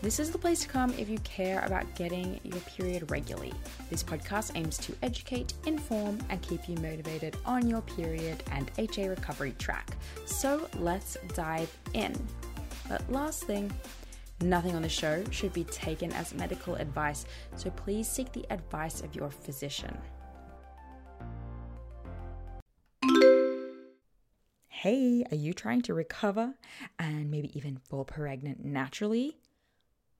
This is the place to come if you care about getting your period regularly. This podcast aims to educate, inform, and keep you motivated on your period and HA recovery track. So let's dive in. But last thing, nothing on the show should be taken as medical advice, so please seek the advice of your physician. Hey, are you trying to recover and maybe even fall pregnant naturally?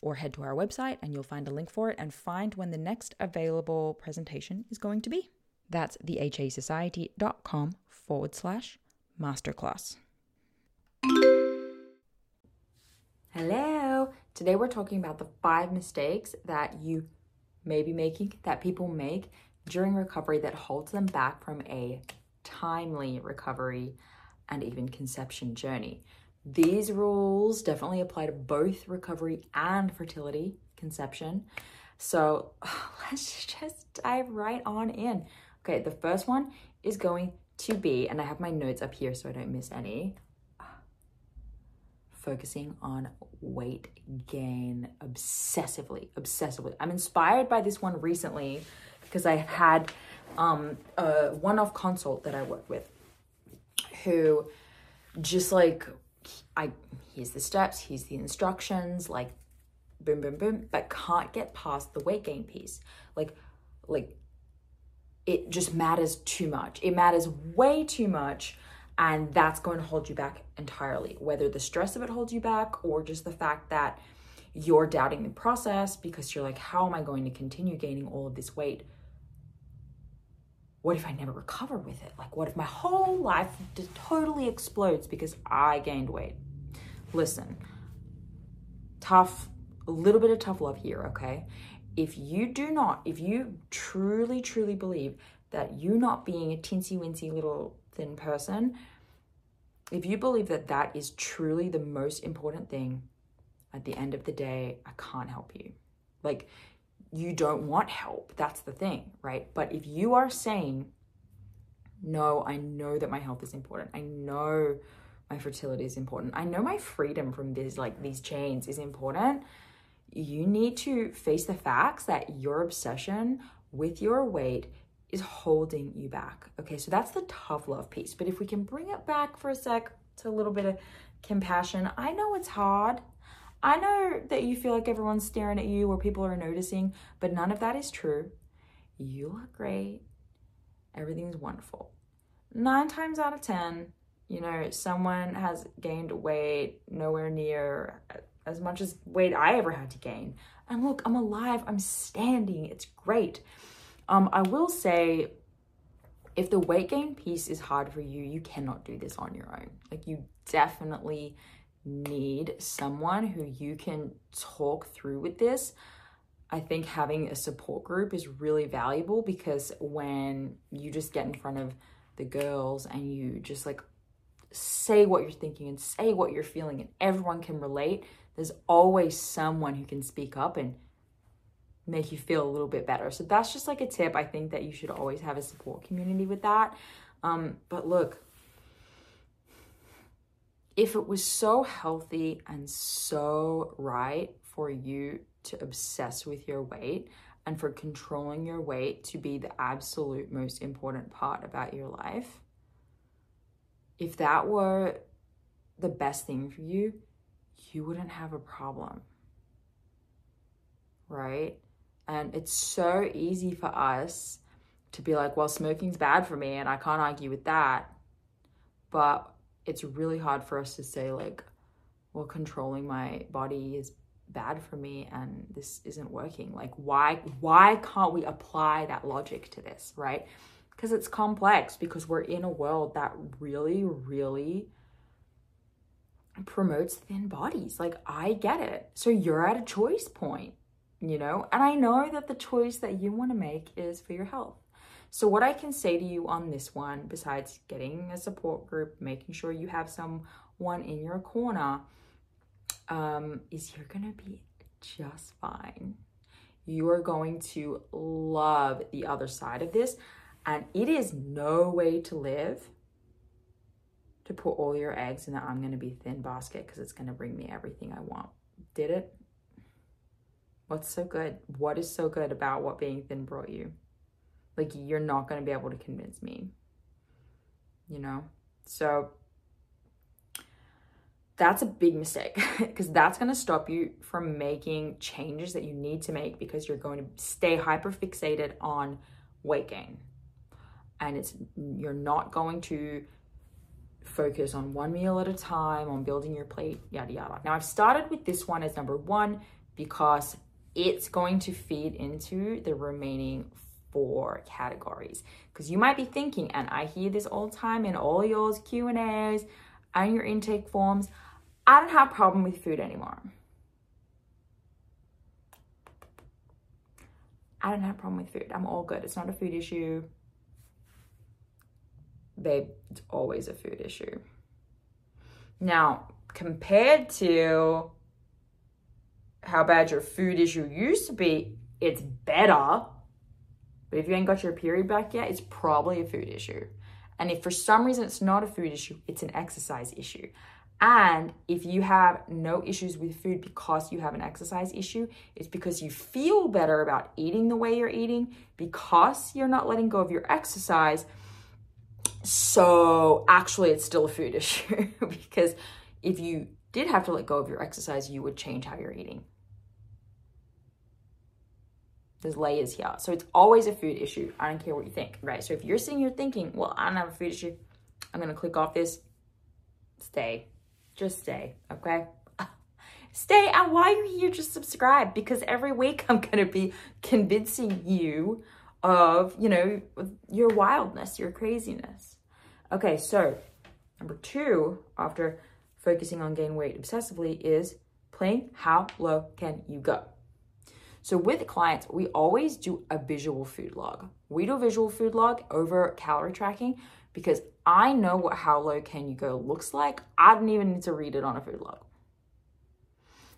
or head to our website and you'll find a link for it and find when the next available presentation is going to be. That's thehasociety.com forward slash masterclass. Hello! Today we're talking about the five mistakes that you may be making, that people make during recovery that holds them back from a timely recovery and even conception journey. These rules definitely apply to both recovery and fertility conception. So let's just dive right on in. Okay, the first one is going to be, and I have my notes up here so I don't miss any, focusing on weight gain obsessively, obsessively. I'm inspired by this one recently because I had um, a one off consult that I worked with who just like, I here's the steps, here's the instructions, like boom, boom, boom, but can't get past the weight gain piece. Like, like it just matters too much. It matters way too much. And that's going to hold you back entirely, whether the stress of it holds you back or just the fact that you're doubting the process because you're like, how am I going to continue gaining all of this weight? What if I never recover with it? Like, what if my whole life totally explodes because I gained weight? Listen, tough, a little bit of tough love here, okay? if you do not, if you truly, truly believe that you not being a tinsy wincy little thin person, if you believe that that is truly the most important thing, at the end of the day, I can't help you. Like, you don't want help. That's the thing, right? But if you are saying No, I know that my health is important. I know my fertility is important. I know my freedom from these like these chains is important. You need to face the facts that your obsession with your weight is holding you back. Okay, so that's the tough love piece. But if we can bring it back for a sec to a little bit of compassion, I know it's hard. I know that you feel like everyone's staring at you or people are noticing, but none of that is true. You look great. Everything's wonderful. Nine times out of 10, you know, someone has gained weight nowhere near as much as weight I ever had to gain. And look, I'm alive, I'm standing, it's great. Um, I will say, if the weight gain piece is hard for you, you cannot do this on your own. Like, you definitely need someone who you can talk through with this. I think having a support group is really valuable because when you just get in front of the girls and you just like say what you're thinking and say what you're feeling and everyone can relate, there's always someone who can speak up and make you feel a little bit better. So that's just like a tip. I think that you should always have a support community with that. Um, but look, if it was so healthy and so right for you to obsess with your weight and for controlling your weight to be the absolute most important part about your life, if that were the best thing for you, you wouldn't have a problem. Right? And it's so easy for us to be like, well, smoking's bad for me and I can't argue with that. But it's really hard for us to say, like, well, controlling my body is bad for me and this isn't working. Like, why why can't we apply that logic to this, right? Because it's complex because we're in a world that really, really promotes thin bodies. Like, I get it. So you're at a choice point you know? And I know that the choice that you want to make is for your health. So, what I can say to you on this one, besides getting a support group, making sure you have someone in your corner, um, is you're to be just fine. You are going to love the other side of this. And it is no way to live to put all your eggs in the I'm going to be thin basket because it's going to bring me everything I want. Did it? What's so good? What is so good about what being thin brought you? Like, you're not going to be able to convince me, you know? So, that's a big mistake because that's going to stop you from making changes that you need to make because you're going to stay hyper fixated on weight gain and it's you're not going to focus on one meal at a time on building your plate yada yada. Now i've started with this one as number one because it's going to feed into the remaining four categories. Because you might be thinking and i hear this all the time in all yours q and a's and your intake forms i don't have a problem with food anymore. I don't have a problem with food. I'm all good. It's not a food issue babe it's always a food issue now compared to how bad your food issue used to be, it's better. But if you ain't got your period back yet, it's probably a food issue. And if for some reason it's not a food issue, it's an exercise issue. And if you have no issues with food because you have an exercise issue, it's because you feel better about eating the way you're eating because you're not letting go of your exercise. So actually, it's still a food issue because if you did have to let go of your exercise, you would change how you're eating. There's layers here. So it's always a food issue. I don't care what you think, right? So if you're sitting here thinking, well, I don't have a food issue, I'm going to click off this. Stay. Just stay, okay? Stay. And while you're here, just subscribe because every week I'm going to be convincing you of, you know, your wildness, your craziness. Okay, so number two, after focusing on gain weight obsessively, is playing how low can you go? So with clients, we always do a visual food log. We do a visual food log over calorie tracking because I know what how low can you go looks like. I don't even need to read it on a food log.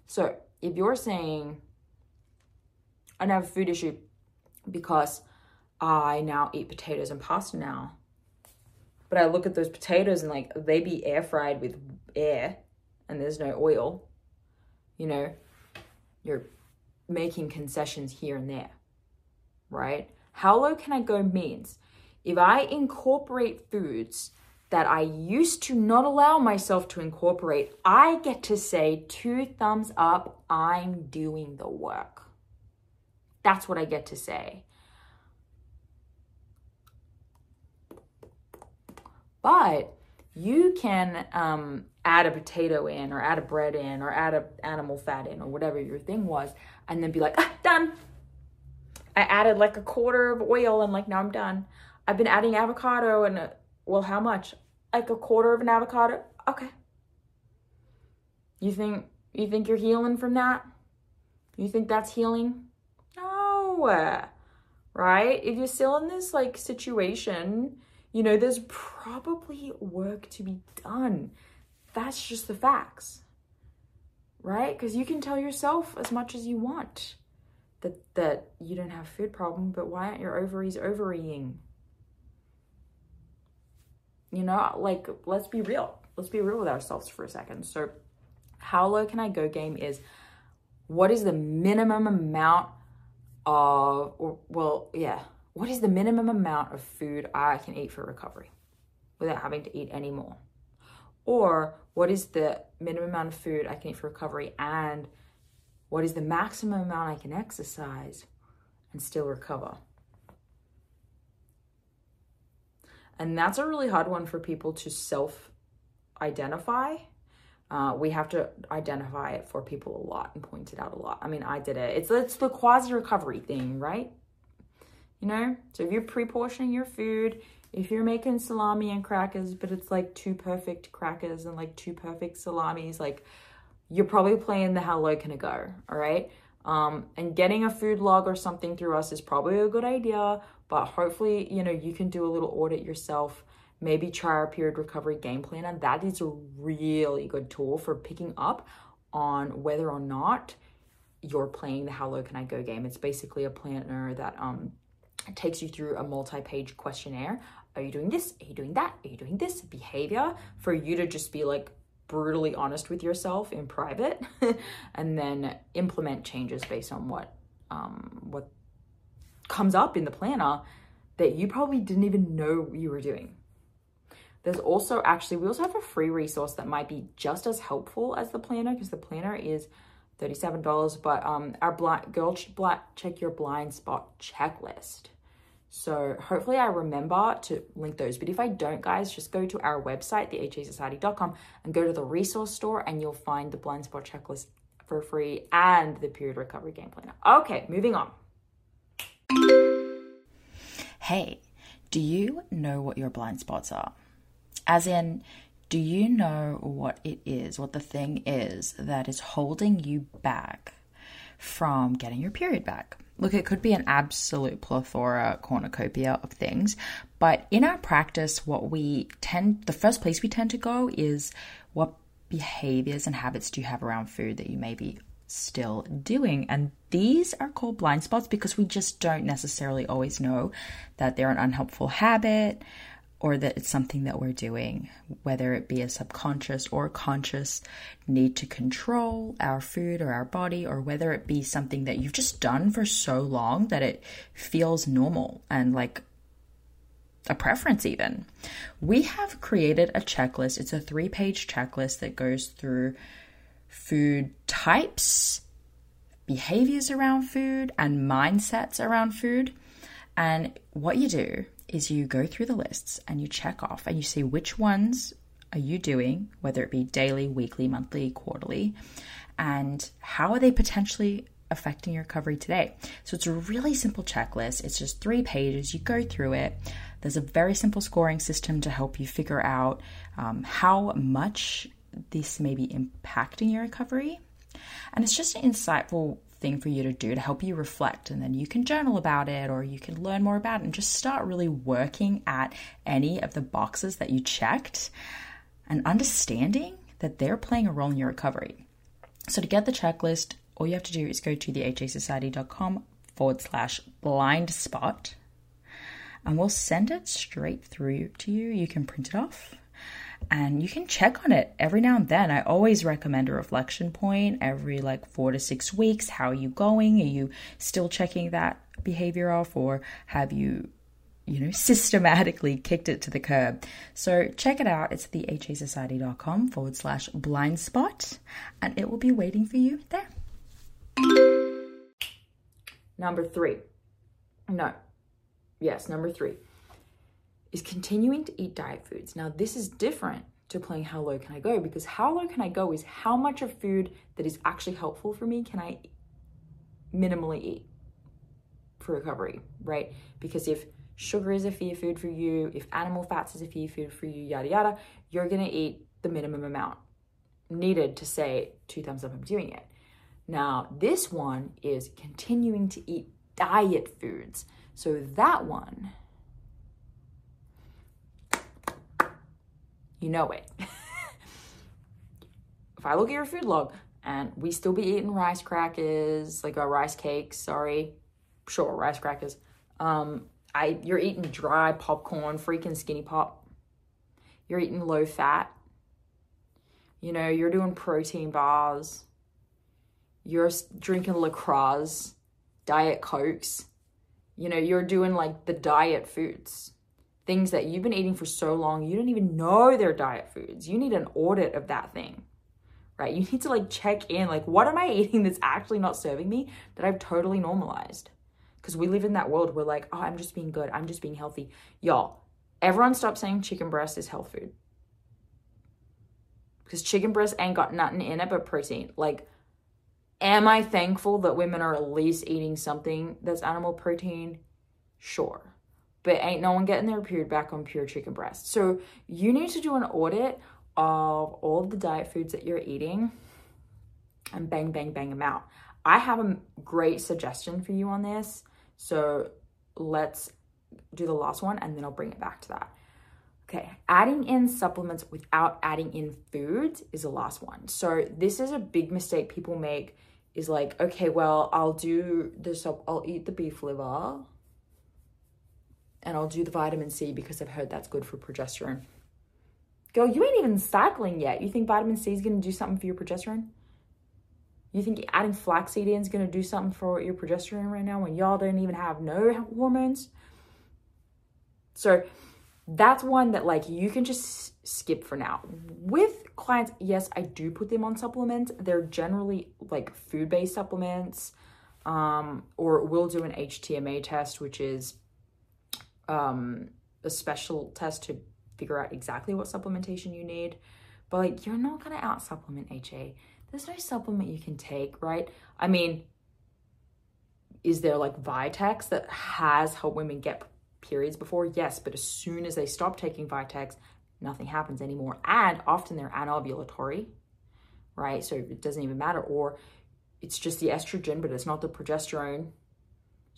So if you're saying, I don't have a food issue because I now eat potatoes and pasta now, But I look at those potatoes and like they be air fried with air and there's no oil. You know, you're making concessions here and there, right? How low can I go means if I incorporate foods that I used to not allow myself to incorporate, I get to say two thumbs up, I'm doing the work. That's what I get to say. But you can um, add a potato in, or add a bread in, or add a animal fat in, or whatever your thing was, and then be like, ah, done. I added like a quarter of oil, and like now I'm done. I've been adding avocado and uh, well, how much? Like a quarter of an avocado. Okay. You think you think you're healing from that? You think that's healing? No. Right? If you're still in this like situation, you know, there's probably work to be done. That's just the facts. Right? Because you can tell yourself as much as you want that that you don't have a food problem, but why aren't your ovaries ovulating? You know, like let's be real. Let's be real with ourselves for a second. So, how low can I go game is what is the minimum amount of, or, well, yeah, what is the minimum amount of food I can eat for recovery without having to eat any more? Or what is the minimum amount of food I can eat for recovery and what is the maximum amount I can exercise and still recover? And that's a really hard one for people to self identify. Uh, we have to identify it for people a lot and point it out a lot. I mean, I did it. It's it's the quasi recovery thing, right? You know, so if you're pre-portioning your food, if you're making salami and crackers, but it's like two perfect crackers and like two perfect salamis, like you're probably playing the how low can it go, all right? Um, and getting a food log or something through us is probably a good idea, but hopefully, you know, you can do a little audit yourself. Maybe try our period recovery game plan, and that is a really good tool for picking up on whether or not you're playing the How Low Can I Go game. It's basically a planner that um takes you through a multi-page questionnaire. Are you doing this? Are you doing that? Are you doing this behavior for you to just be like brutally honest with yourself in private and then implement changes based on what um, what comes up in the planner that you probably didn't even know you were doing. There's also actually, we also have a free resource that might be just as helpful as the planner because the planner is $37, but um, our girl check your blind spot checklist. So hopefully I remember to link those. But if I don't, guys, just go to our website, thehasociety.com, and go to the resource store and you'll find the blind spot checklist for free and the period recovery game planner. Okay, moving on. Hey, do you know what your blind spots are? As in, do you know what it is, what the thing is that is holding you back from getting your period back? Look, it could be an absolute plethora cornucopia of things, but in our practice, what we tend, the first place we tend to go is what behaviors and habits do you have around food that you may be still doing. And these are called blind spots because we just don't necessarily always know that they're an unhelpful habit or that it's something that we're doing, whether it be a subconscious or conscious need to control our food or our body, or whether it be something that you've just done for so long that it feels normal and like a preference, even. We have created a checklist. It's a three page checklist that goes through food types, behaviors around food, and mindsets around food. And what you do is you go through the lists and you check off and you see which ones are you doing, whether it be daily, weekly, monthly, quarterly, and how are they potentially affecting your recovery today. So it's a really simple checklist. It's just three pages. You go through it. There's a very simple scoring system to help you figure out um, how much this may be impacting your recovery. And it's just an insightful thing for you to do to help you reflect. And then you can journal about it or you can learn more about it and just start really working at any of the boxes that you checked and understanding that they're playing a role in your recovery. So to get the checklist, all you have to do is go to thehasociety.com forward slash blind spot and we'll send it straight through to you. You can print it off and you can check on it every now and then. I always recommend a reflection point every like four to six weeks. How are you going? Are you still checking that behavior off, or have you, you know, systematically kicked it to the curb? So check it out. It's the hasociety.com forward slash blind spot, and it will be waiting for you there. Number three. No. Yes, number three is continuing to eat diet foods. Now, this is different to playing how low can I go because how low can I go is how much of food that is actually helpful for me can I minimally eat for recovery, right? Because if sugar is a fear food for you, if animal fats is a fear food for you, yada yada, you're gonna eat the minimum amount needed to say two thumbs up, I'm doing it. Now, this one is continuing to eat diet foods. So that one you know it. if I look at your food log and we still be eating rice crackers, like our rice cakes, sorry, sure, rice crackers. Um, I you're eating dry popcorn, freaking SkinnyPop. You're eating low fat. You know, you're doing protein bars. You're drinking LaCroix, Diet Cokes. You know, you're doing like the diet foods things that you've been eating for so long, you don't even know they're diet foods. You need an audit of that thing, right? You need to like check in, like, what am I eating that's actually not serving me that I've totally normalized? Because we live in that world where, like, oh, I'm just being good, I'm just being healthy. Y'all, everyone stop saying chicken breast is health food. Because chicken breast ain't got nothing in it but protein. Like, am I thankful that women are at least eating something that's animal protein? Sure but ain't no one getting their period back on pure chicken breast. So you need to do an audit of all of the diet foods that you're eating and bang, bang, bang them out. I have a great suggestion for you on this. So let's do the last one and then I'll bring it back to that. Okay, adding in supplements without adding in foods is the last one. So this is a big mistake people make is like, okay, well, I'll do this, I'll eat the beef liver and I'll do the vitamin C because I've heard that's good for progesterone. Girl, you ain't even cycling yet. You think vitamin C is going to do something for your progesterone? You think adding flaxseed in is going to do something for your progesterone right now when y'all don't even have no hormones? So that's one that like you can just skip for now. With clients, yes, I do put them on supplements. They're generally like food-based supplements. Um, or we'll do an HTMA test, which is um, a special test to figure out exactly what supplementation you need. But like, you're not gonna out supplement HA. There's no supplement you can take, right? I mean, is there like Vitex that has helped women get periods before? Yes, but as soon as they stop taking Vitex, nothing happens anymore. And often they're anovulatory, right? So it doesn't even matter. Or it's just the estrogen, but it's not the progesterone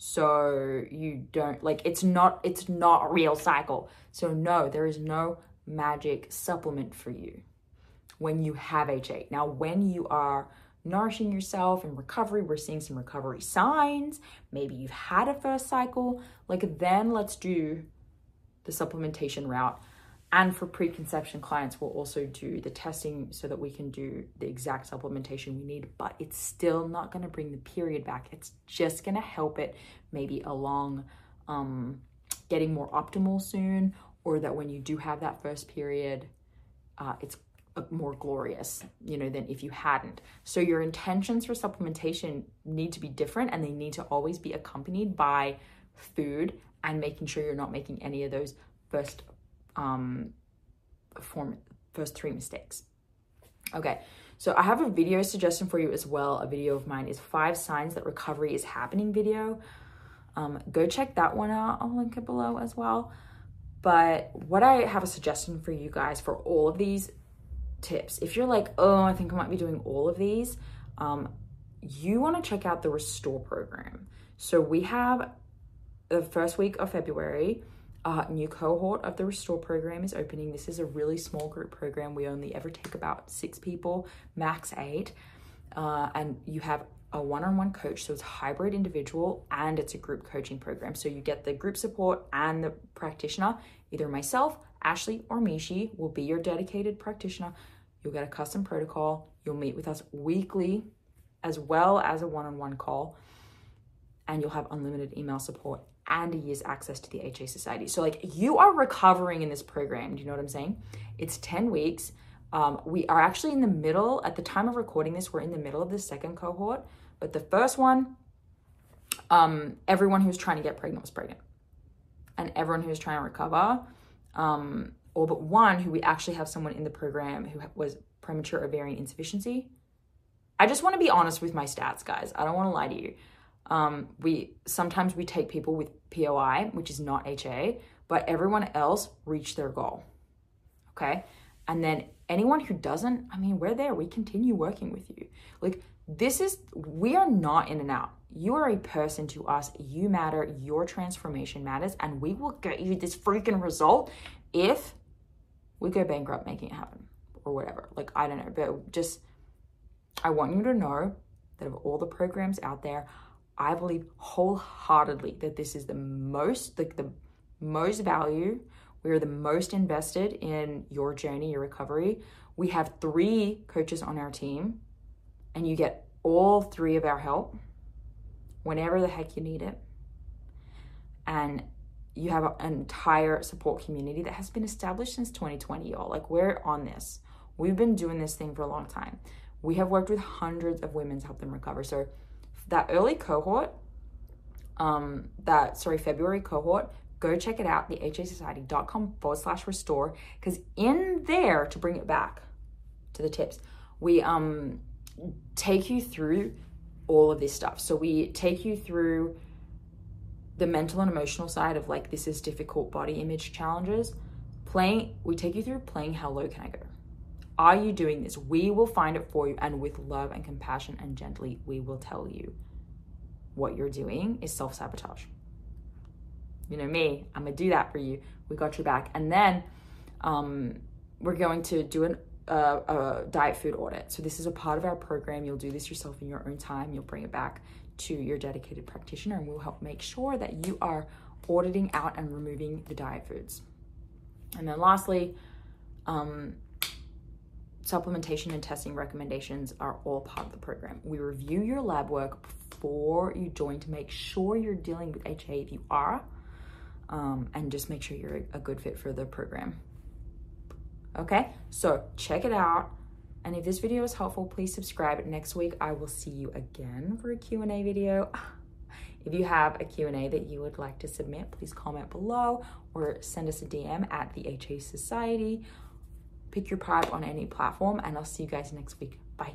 so you don't like it's not it's not a real cycle. So no there is no magic supplement for you when you have ha now when you are nourishing yourself in recovery we're seeing some recovery signs. Maybe you've had a first cycle. Like then let's do the supplementation route and for preconception clients, we'll also do the testing so that we can do the exact supplementation we need, but it's still not going to bring the period back. It's just going to help it maybe along um, getting more optimal soon, or that when you do have that first period, uh, it's more glorious, you know, than if you hadn't. So your intentions for supplementation need to be different and they need to always be accompanied by food and making sure you're not making any of those first um, form first three mistakes. Okay, so I have a video suggestion for you as well. A video of mine is five signs that recovery is happening video. Um, go check that one out. I'll link it below as well. But what I have a suggestion for you guys for all of these tips, if you're like, oh, I think I might be doing all of these, um, you want to check out the Restore program. So we have the first week of February uh, new cohort of the Restore program is opening. This is a really small group program. We only ever take about six people, max eight. Uh, and you have a one on one coach. So it's hybrid individual and it's a group coaching program. So you get the group support and the practitioner. Either myself, Ashley, or Mishi will be your dedicated practitioner. You'll get a custom protocol. You'll meet with us weekly as well as a one on one call. And you'll have unlimited email support and a year's access to the HA Society. So, like, you are recovering in this program. Do you know what I'm saying? It's 10 weeks. Um, we are actually in the middle, at the time of recording this, we're in the middle of the second cohort. But the first one, um, everyone who's trying to get pregnant was pregnant. And everyone who's trying to recover, um, all but one who we actually have someone in the program who was premature ovarian insufficiency. I just want to be honest with my stats, guys. I don't want to lie to you. Um, we sometimes we take people with POI, which is not HA, but everyone else reached their goal. Okay. And then anyone who doesn't, I mean, we're there. We continue working with you. Like, this is, we are not in and out. You are a person to us. You matter. Your transformation matters. And we will get you this freaking result if we go bankrupt making it happen or whatever. Like, I don't know. But just, I want you to know that of all the programs out there, I believe wholeheartedly that this is the most, like the most value. We are the most invested in your journey, your recovery. We have three coaches on our team, and you get all three of our help whenever the heck you need it. And you have an entire support community that has been established since 2020, y'all. Like, we're on this. We've been doing this thing for a long time. We have worked with hundreds of women to help them recover. So, that early cohort, um, that sorry, February cohort, go check it out, thehasociety.com forward slash restore. Because in there, to bring it back to the tips, we um take you through all of this stuff. So we take you through the mental and emotional side of like this is difficult body image challenges. Playing, we take you through playing how low can I go? Are you doing this? We will find it for you, and with love and compassion and gently, we will tell you what you're doing is self sabotage. You know me, I'm gonna do that for you. We got your back. And then um, we're going to do an, uh, a diet food audit. So, this is a part of our program. You'll do this yourself in your own time, you'll bring it back to your dedicated practitioner, and we'll help make sure that you are auditing out and removing the diet foods. And then, lastly, um, supplementation and testing recommendations are all part of the program. We review your lab work before you join to make sure you're dealing with HA if you are, um, and just make sure you're a good fit for the program. Okay, so check it out. And if this video is helpful, please subscribe. Next week, I will see you again for a Q&A video. If you have a Q&A that you would like to submit, please comment below or send us a DM at the HA Society pick your tribe on any platform, and I'll see you guys next week. Bye.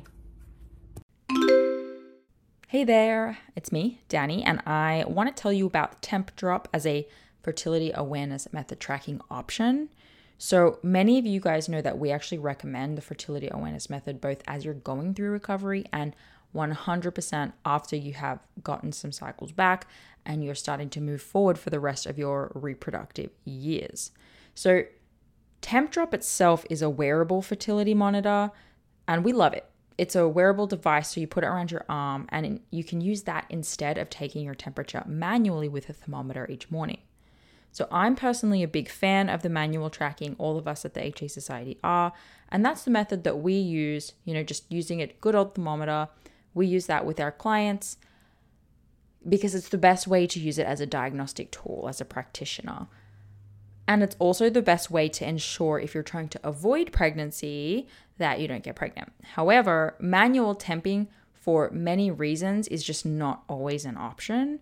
Hey there, it's me, Danny, and I want to tell you about Tempdrop as a fertility awareness method tracking option. So, many of you guys know that we actually recommend the fertility awareness method both as you're going through recovery and 100% after you have gotten some cycles back and you're starting to move forward for the rest of your reproductive years. So, Tempdrop itself is a wearable fertility monitor, and we love it. It's a wearable device, so you put it around your arm, and you can use that instead of taking your temperature manually with a thermometer each morning. So, I'm personally a big fan of the manual tracking, all of us at the HA Society are, and that's the method that we use, you know, just using a good old thermometer. We use that with our clients because it's the best way to use it as a diagnostic tool as a practitioner. And it's also the best way to ensure if you're trying to avoid pregnancy that you don't get pregnant. However, manual temping for many reasons is just not always an option.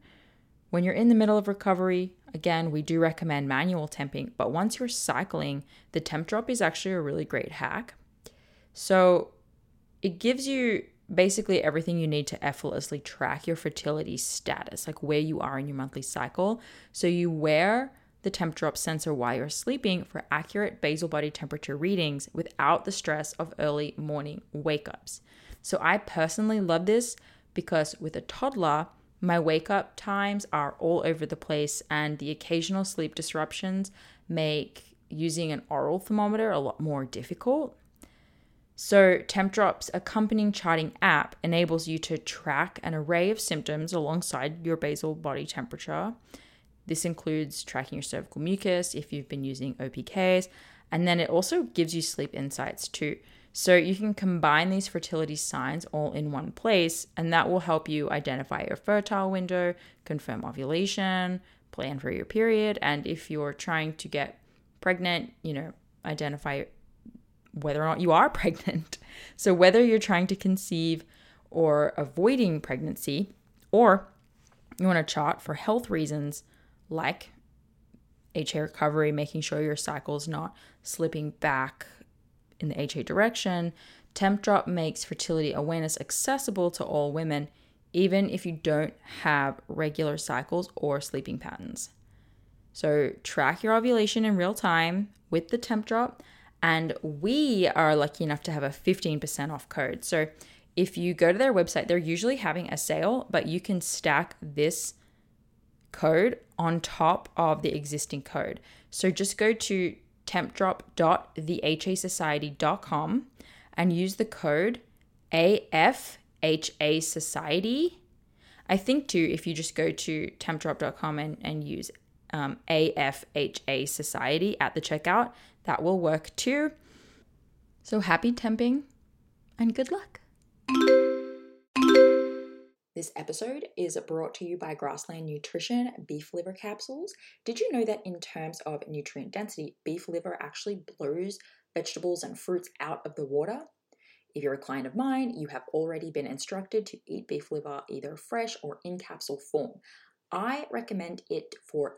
When you're in the middle of recovery, again, we do recommend manual temping, but once you're cycling, the Tempdrop is actually a really great hack. So it gives you basically everything you need to effortlessly track your fertility status, like where you are in your monthly cycle. So you wear the Tempdrop sensor while you're sleeping for accurate basal body temperature readings without the stress of early morning wake ups. So I personally love this because with a toddler, my wake up times are all over the place, and the occasional sleep disruptions make using an oral thermometer a lot more difficult. So, Tempdrop's accompanying charting app enables you to track an array of symptoms alongside your basal body temperature. This includes tracking your cervical mucus if you've been using OPKs, and then it also gives you sleep insights too. So, you can combine these fertility signs all in one place, and that will help you identify your fertile window, confirm ovulation, plan for your period, and if you're trying to get pregnant, you know, identify whether or not you are pregnant. So, whether you're trying to conceive or avoiding pregnancy, or you want to chart for health reasons like HA recovery, making sure your cycle is not slipping back in the HA direction, Tempdrop makes fertility awareness accessible to all women, even if you don't have regular cycles or sleeping patterns. So, track your ovulation in real time with the Tempdrop, and we are lucky enough to have a 15% off code. So if you go to their website, they're usually having a sale, but you can stack this code on top of the existing code. So just go to tempdrop.thehasociety.com and use the code AFHA Society. I think too, if you just go to tempdrop.com and, and use um, AFHA Society at the checkout, that will work too. So happy temping and good luck. This episode is brought to you by Grassland Nutrition beef liver capsules. Did you know that in terms of nutrient density, beef liver actually blows vegetables and fruits out of the water? If you're a client of mine, you have already been instructed to eat beef liver either fresh or in capsule form. I recommend it for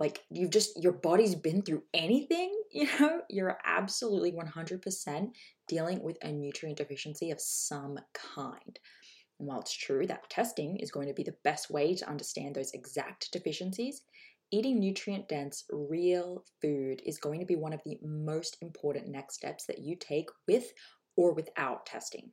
like you've just your body's been through anything, you know, you're absolutely 100% dealing with a nutrient deficiency of some kind. And while it's true that testing is going to be the best way to understand those exact deficiencies, eating nutrient dense, real food is going to be one of the most important next steps that you take with or without testing.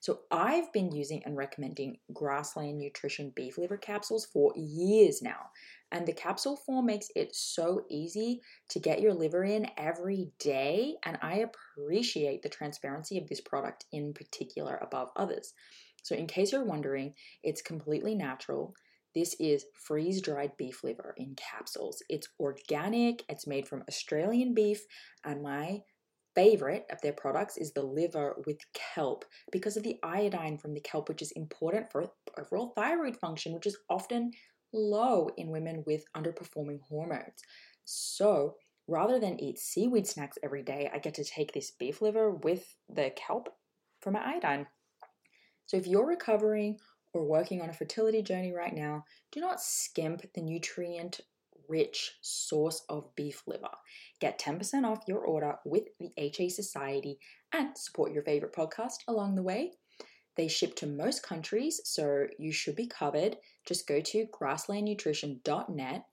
So, I've been using and recommending Grassland Nutrition beef liver capsules for years now, and the capsule form makes it so easy to get your liver in every day. And I appreciate the transparency of this product in particular above others. So, in case you're wondering, it's completely natural. This is freeze dried beef liver in capsules. It's organic, it's made from Australian beef, and my favorite of their products is the liver with kelp because of the iodine from the kelp, which is important for overall thyroid function, which is often low in women with underperforming hormones. So rather than eat seaweed snacks every day, I get to take this beef liver with the kelp for my iodine. So if you're recovering or working on a fertility journey right now, do not skimp the nutrient rich source of beef liver. Get 10% off your order with the HA Society and support your favorite podcast along the way. They ship to most countries, so you should be covered. Just go to grasslandnutrition.net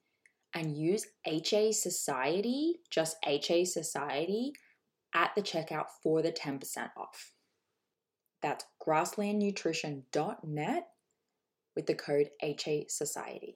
and use HA Society, just HA Society, at the checkout for the 10% off. That's grasslandnutrition.net with the code HA Society.